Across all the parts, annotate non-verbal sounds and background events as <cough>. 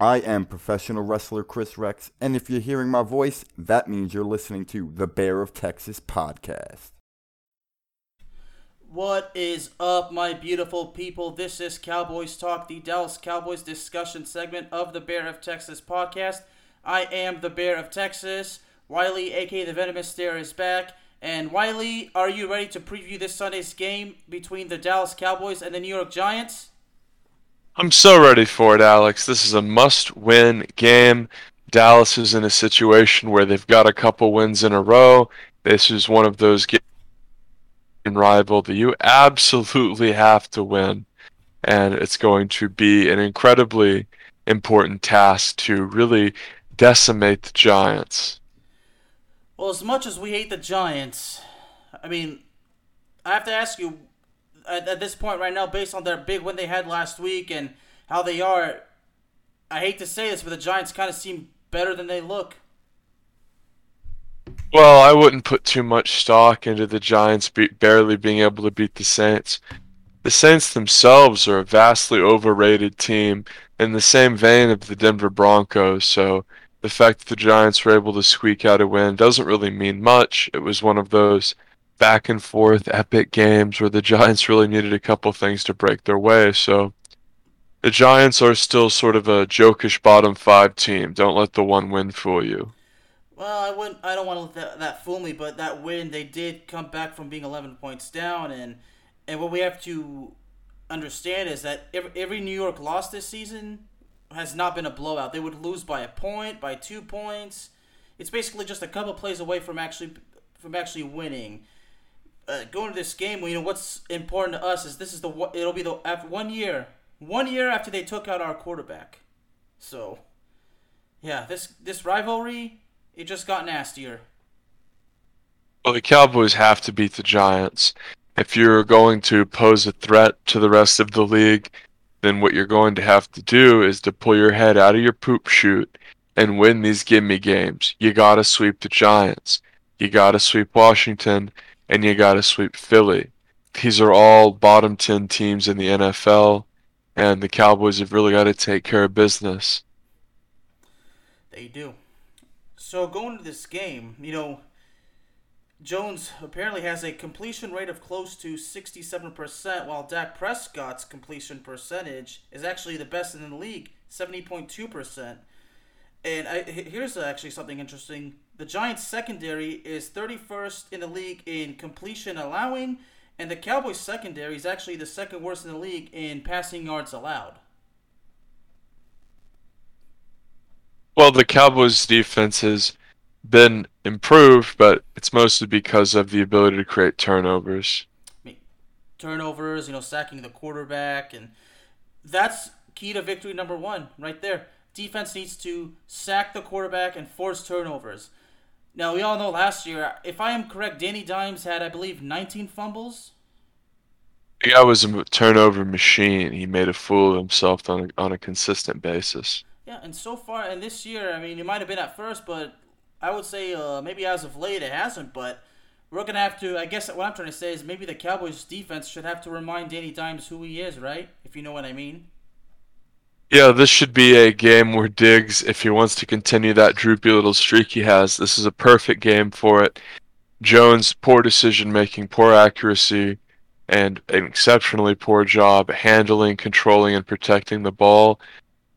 I am professional wrestler Chris Rex, and if you're hearing my voice, that means you're listening to the Bear of Texas podcast. What is up, my beautiful people? This is Cowboys Talk, the Dallas Cowboys discussion segment of the Bear of Texas podcast. I am the Bear of Texas. Wiley, aka the Venomous Stare, is back. And Wiley, are you ready to preview this Sunday's game between the Dallas Cowboys and the New York Giants? I'm so ready for it, Alex. This is a must win game. Dallas is in a situation where they've got a couple wins in a row. This is one of those games rival that you absolutely have to win. And it's going to be an incredibly important task to really decimate the Giants. Well, as much as we hate the Giants, I mean, I have to ask you, at, at this point right now, based on their big win they had last week and how they are, I hate to say this, but the Giants kind of seem better than they look. Well, I wouldn't put too much stock into the Giants be- barely being able to beat the Saints. The Saints themselves are a vastly overrated team in the same vein of the Denver Broncos, so the fact that the Giants were able to squeak out a win doesn't really mean much. It was one of those back and forth epic games where the Giants really needed a couple things to break their way. So the Giants are still sort of a jokish bottom five team. Don't let the one win fool you. Well, I wouldn't. I don't want to let that, that fool me, but that win, they did come back from being 11 points down, and and what we have to understand is that every, every New York loss this season has not been a blowout. They would lose by a point, by two points. It's basically just a couple plays away from actually from actually winning uh, going to this game, you know what's important to us is this is the it'll be the after one year, one year after they took out our quarterback. So, yeah, this this rivalry it just got nastier. Well, the Cowboys have to beat the Giants. If you're going to pose a threat to the rest of the league, then what you're going to have to do is to pull your head out of your poop chute and win these gimme games. You got to sweep the Giants. You got to sweep Washington and you got to sweep Philly. These are all bottom 10 teams in the NFL, and the Cowboys have really got to take care of business. They do. So going to this game, you know, Jones apparently has a completion rate of close to 67%, while Dak Prescott's completion percentage is actually the best in the league, 70.2%. And I, here's actually something interesting. The Giants' secondary is 31st in the league in completion allowing, and the Cowboys' secondary is actually the second worst in the league in passing yards allowed. Well, the Cowboys' defense has been improved, but it's mostly because of the ability to create turnovers. I mean, turnovers, you know, sacking the quarterback, and that's key to victory number one right there. Defense needs to sack the quarterback and force turnovers. Now we all know last year, if I am correct, Danny Dimes had, I believe, 19 fumbles. The guy was a turnover machine. He made a fool of himself on a, on a consistent basis. Yeah, and so far, and this year, I mean, it might have been at first, but I would say uh, maybe as of late it hasn't. But we're gonna have to. I guess what I'm trying to say is maybe the Cowboys defense should have to remind Danny Dimes who he is, right? If you know what I mean. Yeah, this should be a game where Diggs, if he wants to continue that droopy little streak he has, this is a perfect game for it. Jones, poor decision making, poor accuracy, and an exceptionally poor job handling, controlling, and protecting the ball.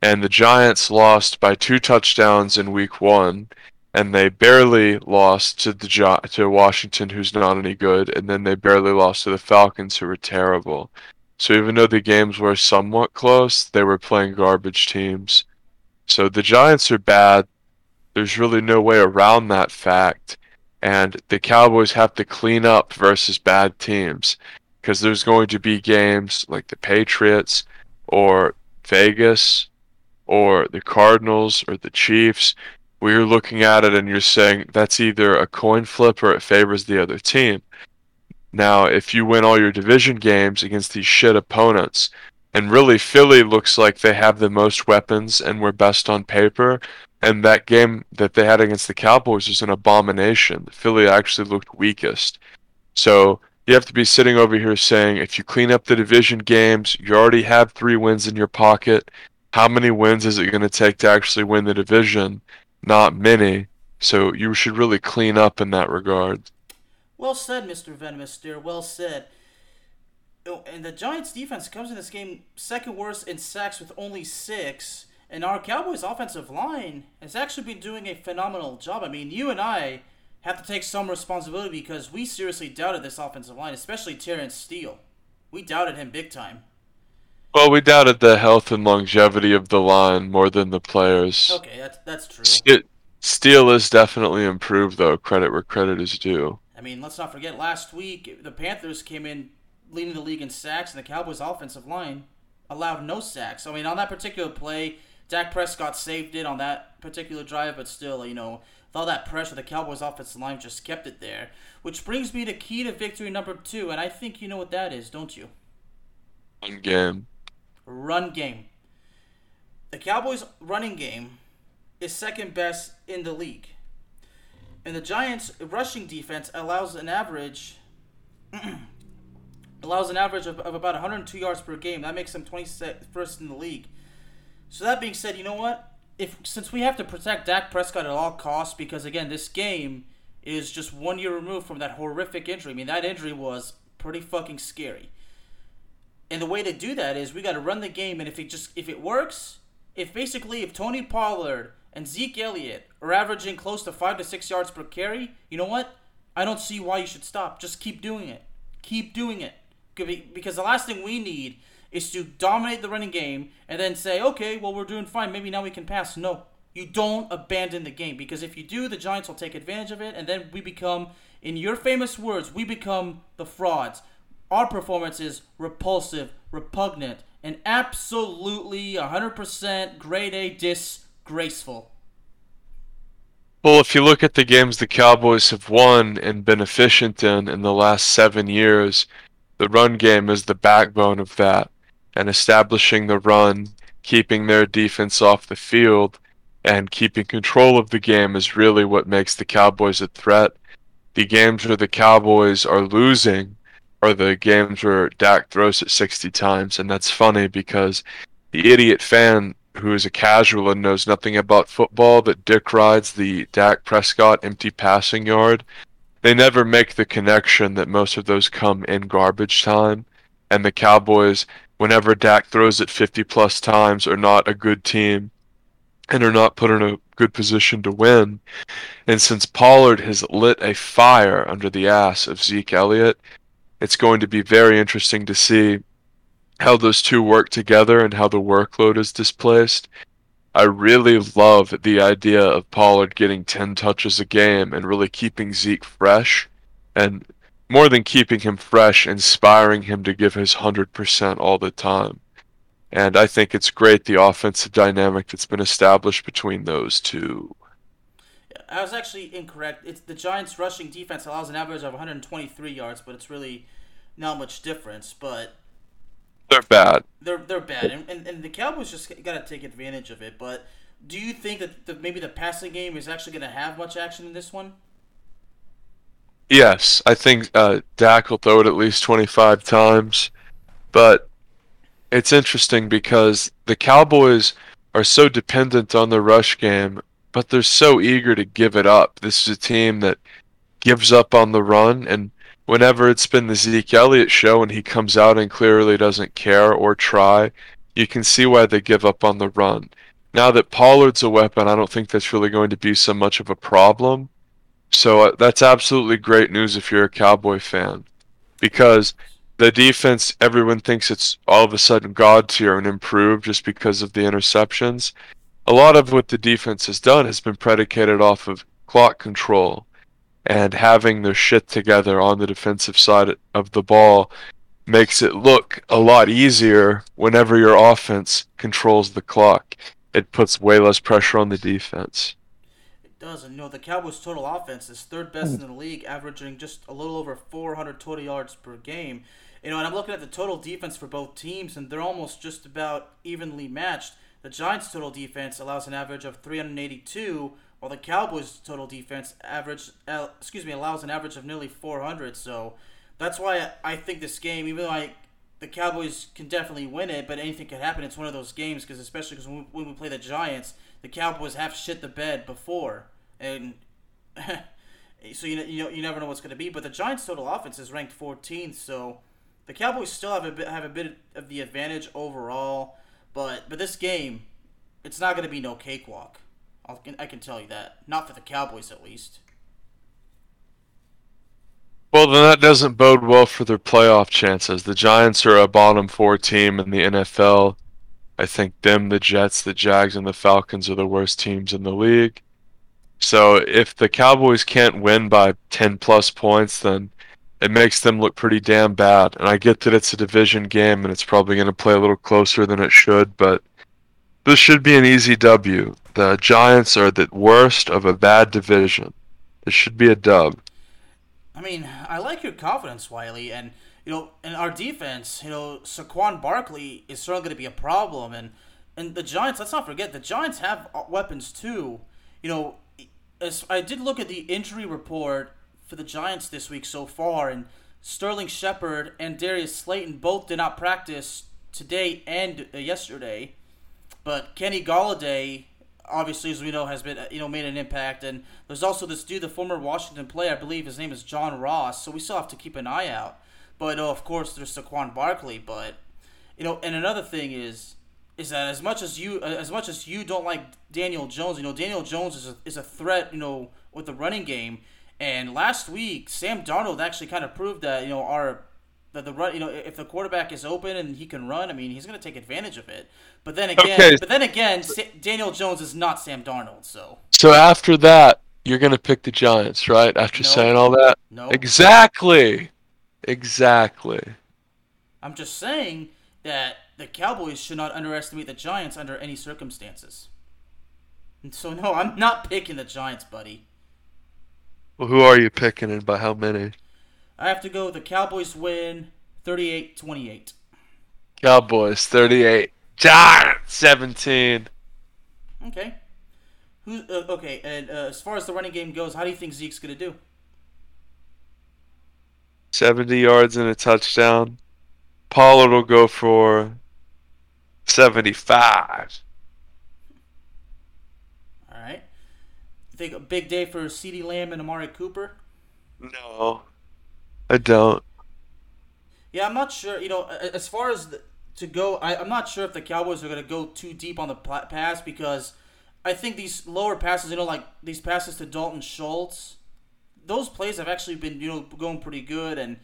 And the Giants lost by two touchdowns in week one, and they barely lost to the to Washington, who's not any good, and then they barely lost to the Falcons, who were terrible. So even though the games were somewhat close, they were playing garbage teams. So the Giants are bad. There's really no way around that fact. And the Cowboys have to clean up versus bad teams because there's going to be games like the Patriots or Vegas or the Cardinals or the Chiefs where you're looking at it and you're saying that's either a coin flip or it favors the other team. Now, if you win all your division games against these shit opponents, and really Philly looks like they have the most weapons and were best on paper, and that game that they had against the Cowboys was an abomination. Philly actually looked weakest. So you have to be sitting over here saying if you clean up the division games, you already have three wins in your pocket. how many wins is it going to take to actually win the division? Not many. So you should really clean up in that regard. Well said, Mr. Venomous Steer. Well said. Oh, and the Giants' defense comes in this game second worst in sacks with only six. And our Cowboys' offensive line has actually been doing a phenomenal job. I mean, you and I have to take some responsibility because we seriously doubted this offensive line, especially Terence Steele. We doubted him big time. Well, we doubted the health and longevity of the line more than the players. Okay, that's that's true. St- Steele is definitely improved, though. Credit where credit is due. I mean, let's not forget last week the Panthers came in leading the league in sacks, and the Cowboys' offensive line allowed no sacks. I mean, on that particular play, Dak Prescott saved it on that particular drive, but still, you know, with all that pressure, the Cowboys' offensive line just kept it there. Which brings me to key to victory number two, and I think you know what that is, don't you? Run game. Run game. The Cowboys' running game is second best in the league. And the Giants' rushing defense allows an average <clears throat> allows an average of, of about 102 yards per game. That makes them 21st in the league. So that being said, you know what? If since we have to protect Dak Prescott at all costs, because again, this game is just one year removed from that horrific injury. I mean, that injury was pretty fucking scary. And the way to do that is we got to run the game, and if it just if it works, if basically if Tony Pollard and Zeke Elliott are averaging close to five to six yards per carry, you know what? I don't see why you should stop. Just keep doing it. Keep doing it. Because the last thing we need is to dominate the running game and then say, okay, well, we're doing fine. Maybe now we can pass. No. You don't abandon the game because if you do, the Giants will take advantage of it, and then we become, in your famous words, we become the frauds. Our performance is repulsive, repugnant, and absolutely 100% grade A disgraceful. Well, if you look at the games the Cowboys have won and been efficient in in the last seven years, the run game is the backbone of that. And establishing the run, keeping their defense off the field, and keeping control of the game is really what makes the Cowboys a threat. The games where the Cowboys are losing are the games where Dak throws it 60 times. And that's funny because the idiot fan who is a casual and knows nothing about football that Dick rides the Dak Prescott empty passing yard, they never make the connection that most of those come in garbage time. And the Cowboys, whenever Dak throws it 50 plus times, are not a good team and are not put in a good position to win. And since Pollard has lit a fire under the ass of Zeke Elliott, it's going to be very interesting to see how those two work together and how the workload is displaced. I really love the idea of Pollard getting 10 touches a game and really keeping Zeke fresh and more than keeping him fresh, inspiring him to give his 100% all the time. And I think it's great the offensive dynamic that's been established between those two. I was actually incorrect. It's the Giants' rushing defense allows an average of 123 yards, but it's really not much difference. But they're bad. They're they're bad, and, and, and the Cowboys just got to take advantage of it. But do you think that the, maybe the passing game is actually going to have much action in this one? Yes, I think uh, Dak will throw it at least 25 times, but it's interesting because the Cowboys are so dependent on the rush game, but they're so eager to give it up. This is a team that gives up on the run, and whenever it's been the Zeke Elliott show and he comes out and clearly doesn't care or try, you can see why they give up on the run. Now that Pollard's a weapon, I don't think that's really going to be so much of a problem. So uh, that's absolutely great news if you're a Cowboy fan. Because the defense, everyone thinks it's all of a sudden God tier and improved just because of the interceptions. A lot of what the defense has done has been predicated off of clock control and having their shit together on the defensive side of the ball makes it look a lot easier whenever your offense controls the clock. It puts way less pressure on the defense. It does, and you know the Cowboys' total offense is third best in the league, averaging just a little over 400 total yards per game. You know, and I'm looking at the total defense for both teams, and they're almost just about evenly matched. The Giants' total defense allows an average of 382, while the Cowboys' total defense average, uh, excuse me, allows an average of nearly 400. So that's why I think this game, even though I the Cowboys can definitely win it, but anything can happen. It's one of those games because especially because when, we, when we play the Giants, the Cowboys have shit the bed before, and <laughs> so you you know you never know what's going to be. But the Giants' total offense is ranked 14th, so the Cowboys still have a bit have a bit of the advantage overall. But but this game, it's not going to be no cakewalk. I'll, I can tell you that. Not for the Cowboys, at least. Well, then that doesn't bode well for their playoff chances. The Giants are a bottom four team in the NFL. I think them, the Jets, the Jags, and the Falcons are the worst teams in the league. So if the Cowboys can't win by 10 plus points, then it makes them look pretty damn bad. And I get that it's a division game and it's probably going to play a little closer than it should, but this should be an easy W. The Giants are the worst of a bad division. This should be a dub. I mean, I like your confidence, Wiley, and you know, in our defense, you know, Saquon Barkley is certainly going to be a problem, and and the Giants. Let's not forget the Giants have weapons too. You know, as I did look at the injury report for the Giants this week so far, and Sterling Shepard and Darius Slayton both did not practice today and uh, yesterday, but Kenny Golladay obviously, as we know, has been you know made an impact. And there's also this dude, the former Washington player, I believe his name is John Ross. So we still have to keep an eye out. But uh, of course, there's Saquon Barkley. But you know, and another thing is is that as much as you as much as you don't like Daniel Jones, you know Daniel Jones is a, is a threat, you know, with the running game. And last week, Sam Darnold actually kind of proved that you know our the, the run, you know, if the quarterback is open and he can run, I mean, he's going to take advantage of it. But then again, okay. but then again, Daniel Jones is not Sam Darnold, so. So after that, you're going to pick the Giants, right? After saying all that. No. Exactly. Exactly. I'm just saying that the Cowboys should not underestimate the Giants under any circumstances. And so no, I'm not picking the Giants, buddy. Well, who are you picking and by how many? I have to go the Cowboys win 38-28. Cowboys 38. Giants 17. Okay. Who uh, okay, and uh, as far as the running game goes, how do you think Zeke's going to do? 70 yards and a touchdown. Pollard will go for 75. All right. You think a big day for CeeDee Lamb and Amari Cooper? No. I don't. Yeah, I'm not sure. You know, as far as the, to go, I, am not sure if the Cowboys are going to go too deep on the pass because I think these lower passes, you know, like these passes to Dalton Schultz, those plays have actually been, you know, going pretty good. And,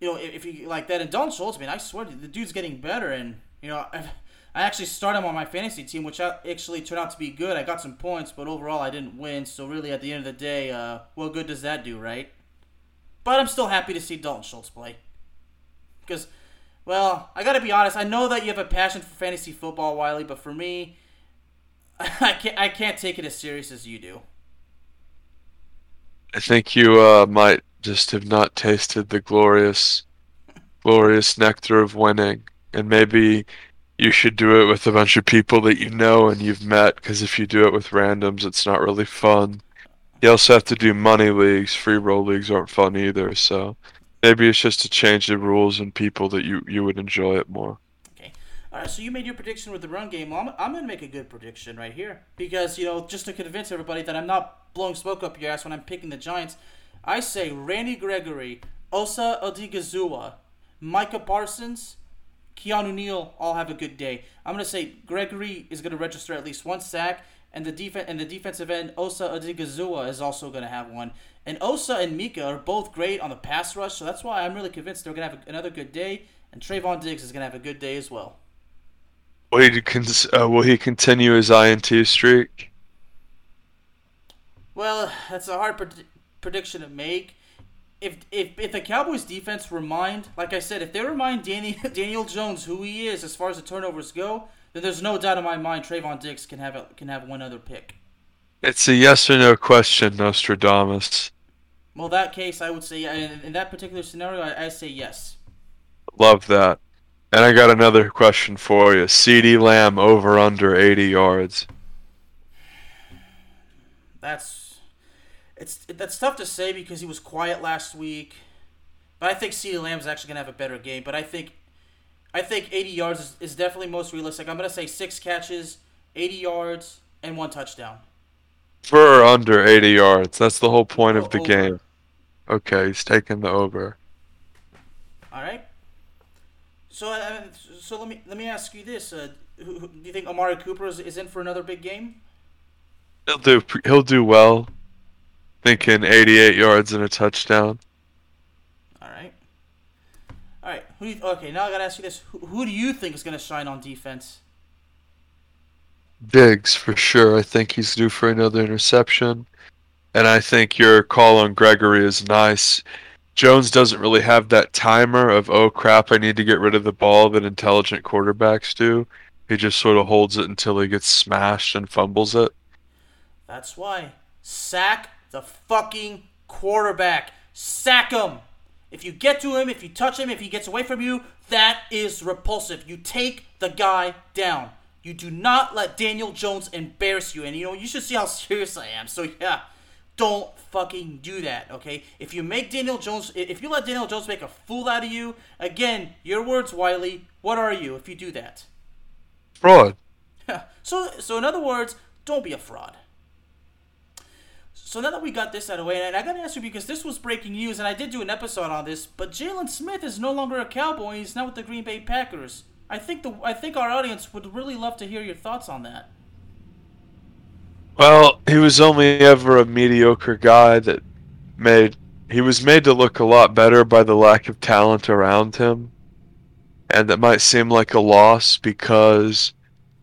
you know, if, if you like that, and Dalton Schultz, I mean, I swear the dude's getting better. And, you know, I've, I actually started him on my fantasy team, which actually turned out to be good. I got some points, but overall I didn't win. So really, at the end of the day, uh, what good does that do, right? But I'm still happy to see Dalton Schultz play. Because, well, I gotta be honest, I know that you have a passion for fantasy football, Wiley, but for me, <laughs> I can't, I can't take it as serious as you do. I think you uh, might just have not tasted the glorious, glorious nectar of winning. And maybe you should do it with a bunch of people that you know and you've met, because if you do it with randoms, it's not really fun. You also have to do money leagues. Free roll leagues aren't fun either. So maybe it's just to change the rules and people that you you would enjoy it more. Okay. All right. So you made your prediction with the run game. I'm, I'm to make a good prediction right here because you know just to convince everybody that I'm not blowing smoke up your ass when I'm picking the Giants. I say Randy Gregory, Osa Odighizuwa, Micah Parsons, Keanu Neal all have a good day. I'm going to say Gregory is going to register at least one sack and the defense and the defensive end Osa Odighizuwa is also going to have one. And Osa and Micah are both great on the pass rush, so that's why I'm really convinced they're going to have another good day. And Trevon Diggs is going to have a good day as well. Will he, uh, will he continue his INT streak? Well, that's a hard pred- prediction to make. If, if if the Cowboys defense remind, like I said, if they remind Danny, <laughs> Daniel Jones who he is as far as the turnovers go, then there's no doubt in my mind Trevon Diggs can have a, can have one other pick. It's a yes or no question, Nostradamus. Well, that case, I would say in, in that particular scenario, I, I, say yes. Love that. And I got another question for you: CeeDee Lamb over under 80 yards. That's it's that's tough to say because he was quiet last week. But I think CeeDee Lamb is actually gonna have a better game. But I think I think 80 yards is, is definitely most realistic. I'm gonna say six catches, 80 yards, and one touchdown. For or under 80 yards. That's the whole point of the over. game. Okay, he's taking the over. All right. So, uh, so let me let me ask you this: uh, who, who, Do you think Amari Cooper is, is in for another big game? He'll do he'll do well. Thinking 88 yards and a touchdown. All right. All right. Who? Do you, okay. Now I gotta ask you this: who, who do you think is gonna shine on defense? Diggs for sure. I think he's due for another interception. And I think your call on Gregory is nice. Jones doesn't really have that timer of, oh crap, I need to get rid of the ball that intelligent quarterbacks do. He just sort of holds it until he gets smashed and fumbles it. That's why sack the fucking quarterback. Sack him. If you get to him, if you touch him, if he gets away from you, that is repulsive. You take the guy down. You do not let Daniel Jones embarrass you. And you know, you should see how <laughs> serious I am. So yeah, don't fucking do that, okay? If you make Daniel Jones if you let Daniel Jones make a fool out of you, again, your words, Wiley, what are you if you do that? Fraud. <laughs> so, so in other words, don't be a fraud. So now that we got this out of the way, and I gotta ask you because this was breaking news, and I did do an episode on this, but Jaylon Smith is no longer a Cowboy; he's now with the Green Bay Packers. I think the I think our audience would really love to hear your thoughts on that. Well, he was only ever a mediocre guy that made he was made to look a lot better by the lack of talent around him. And that might seem like a loss because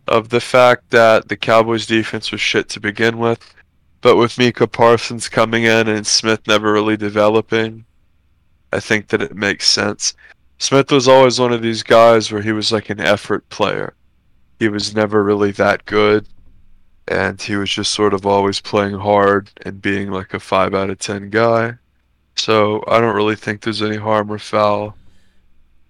of the fact that the Cowboys defense was shit to begin with. But with Micah Parsons coming in and Smith never really developing, I think that it makes sense. Smith was always one of these guys where he was like an effort player. He was never really that good and he was just sort of always playing hard and being like a 5 out of 10 guy. So I don't really think there's any harm or foul.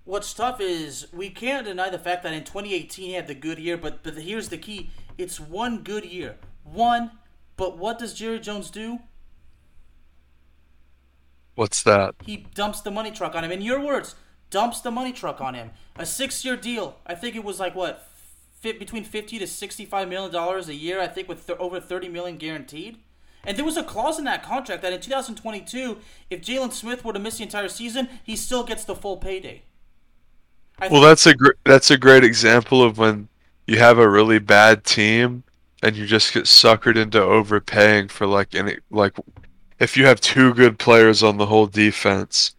What's tough is we can't deny the fact that in 2018 he had the good year, but but here's the key: it's one good year, one. But what does Jerry Jones do? What's that? He dumps the money truck on him. In your words, dumps the money truck on him. A six-year deal. I think it was like what, fit between fifty to sixty-five million dollars a year. I think with th- over thirty million guaranteed. And there was a clause in that contract that in 2022, if Jaylon Smith were to miss the entire season, he still gets the full payday. I Well, that's a gr- that's a great example of when you have a really bad team and you just get suckered into overpaying for like any like if you have two good players on the whole defense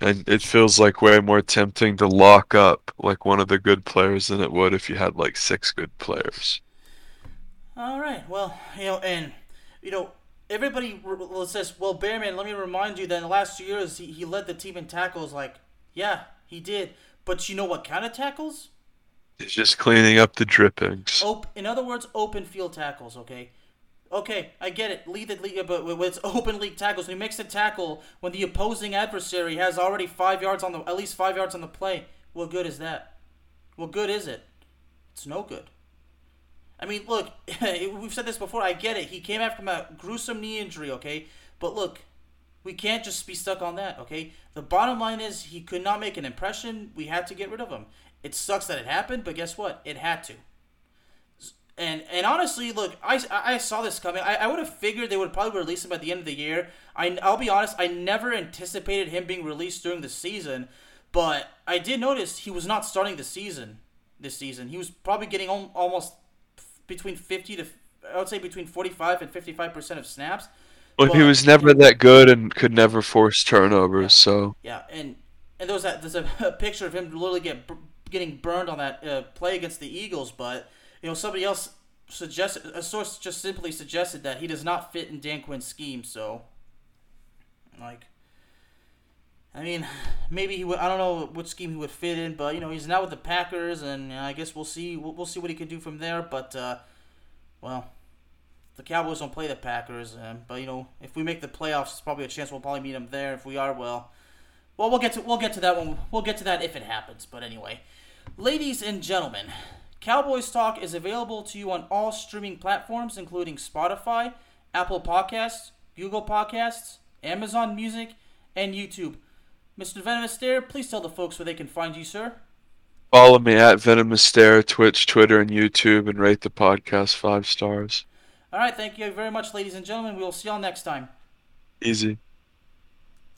and it feels like way more tempting to lock up like one of the good players than it would if you had like six good players. All right. Well, you know, and you know, everybody says, "Well, Bearman, let me remind you that in the last two years he, he led the team in tackles." Like, yeah, he did. But you know what kind of tackles? It's just cleaning up the drippings. Op- in other words, open field tackles. Okay. Okay, I get it. Lead the league, but with it's open league tackles, he makes a tackle when the opposing adversary has already five yards on the at least five yards on the play. What good is that? What good is it? It's no good. I mean, look, <laughs> we've said this before. I get it. He came back from a gruesome knee injury, okay? But look, we can't just be stuck on that, okay? The bottom line is he could not make an impression. We had to get rid of him. It sucks that it happened, but guess what? It had to. And and honestly, look, I, I saw this coming. I, I would have figured they would probably release him at the end of the year. I, I'll be honest, I never anticipated him being released during the season, but I did notice he was not starting the season this season. He was probably getting al- almost between 50 to, I would say between 45 and 55% of snaps. Well, he was never that good and could never force turnovers, so Yeah, and and there was that there's a, a <laughs> picture of him literally get getting burned on that uh, play against the Eagles, but you know somebody else suggested a source just simply suggested that he does not fit in Dan Quinn's scheme. So, like, I mean, maybe he would. I don't know what scheme he would fit in, but you know he's now with the Packers, and uh, I guess we'll see. We'll, we'll see what he can do from there. But uh, well. The Cowboys don't play the Packers, um, but you know if we make the playoffs, it's probably a chance we'll probably meet them there. If we are, well, well, we'll get to we'll get to that one. We'll get to that if it happens. But anyway, ladies and gentlemen, Cowboys Talk is available to you on all streaming platforms, including Spotify, Apple Podcasts, Google Podcasts, Amazon Music, and YouTube. Mr. Venomous Stare, please tell the folks where they can find you, sir. Follow me at Venomous Stare, Twitch, Twitter, and YouTube, and rate the podcast five stars. All right, thank you very much, ladies and gentlemen. We will see y'all next time. Easy.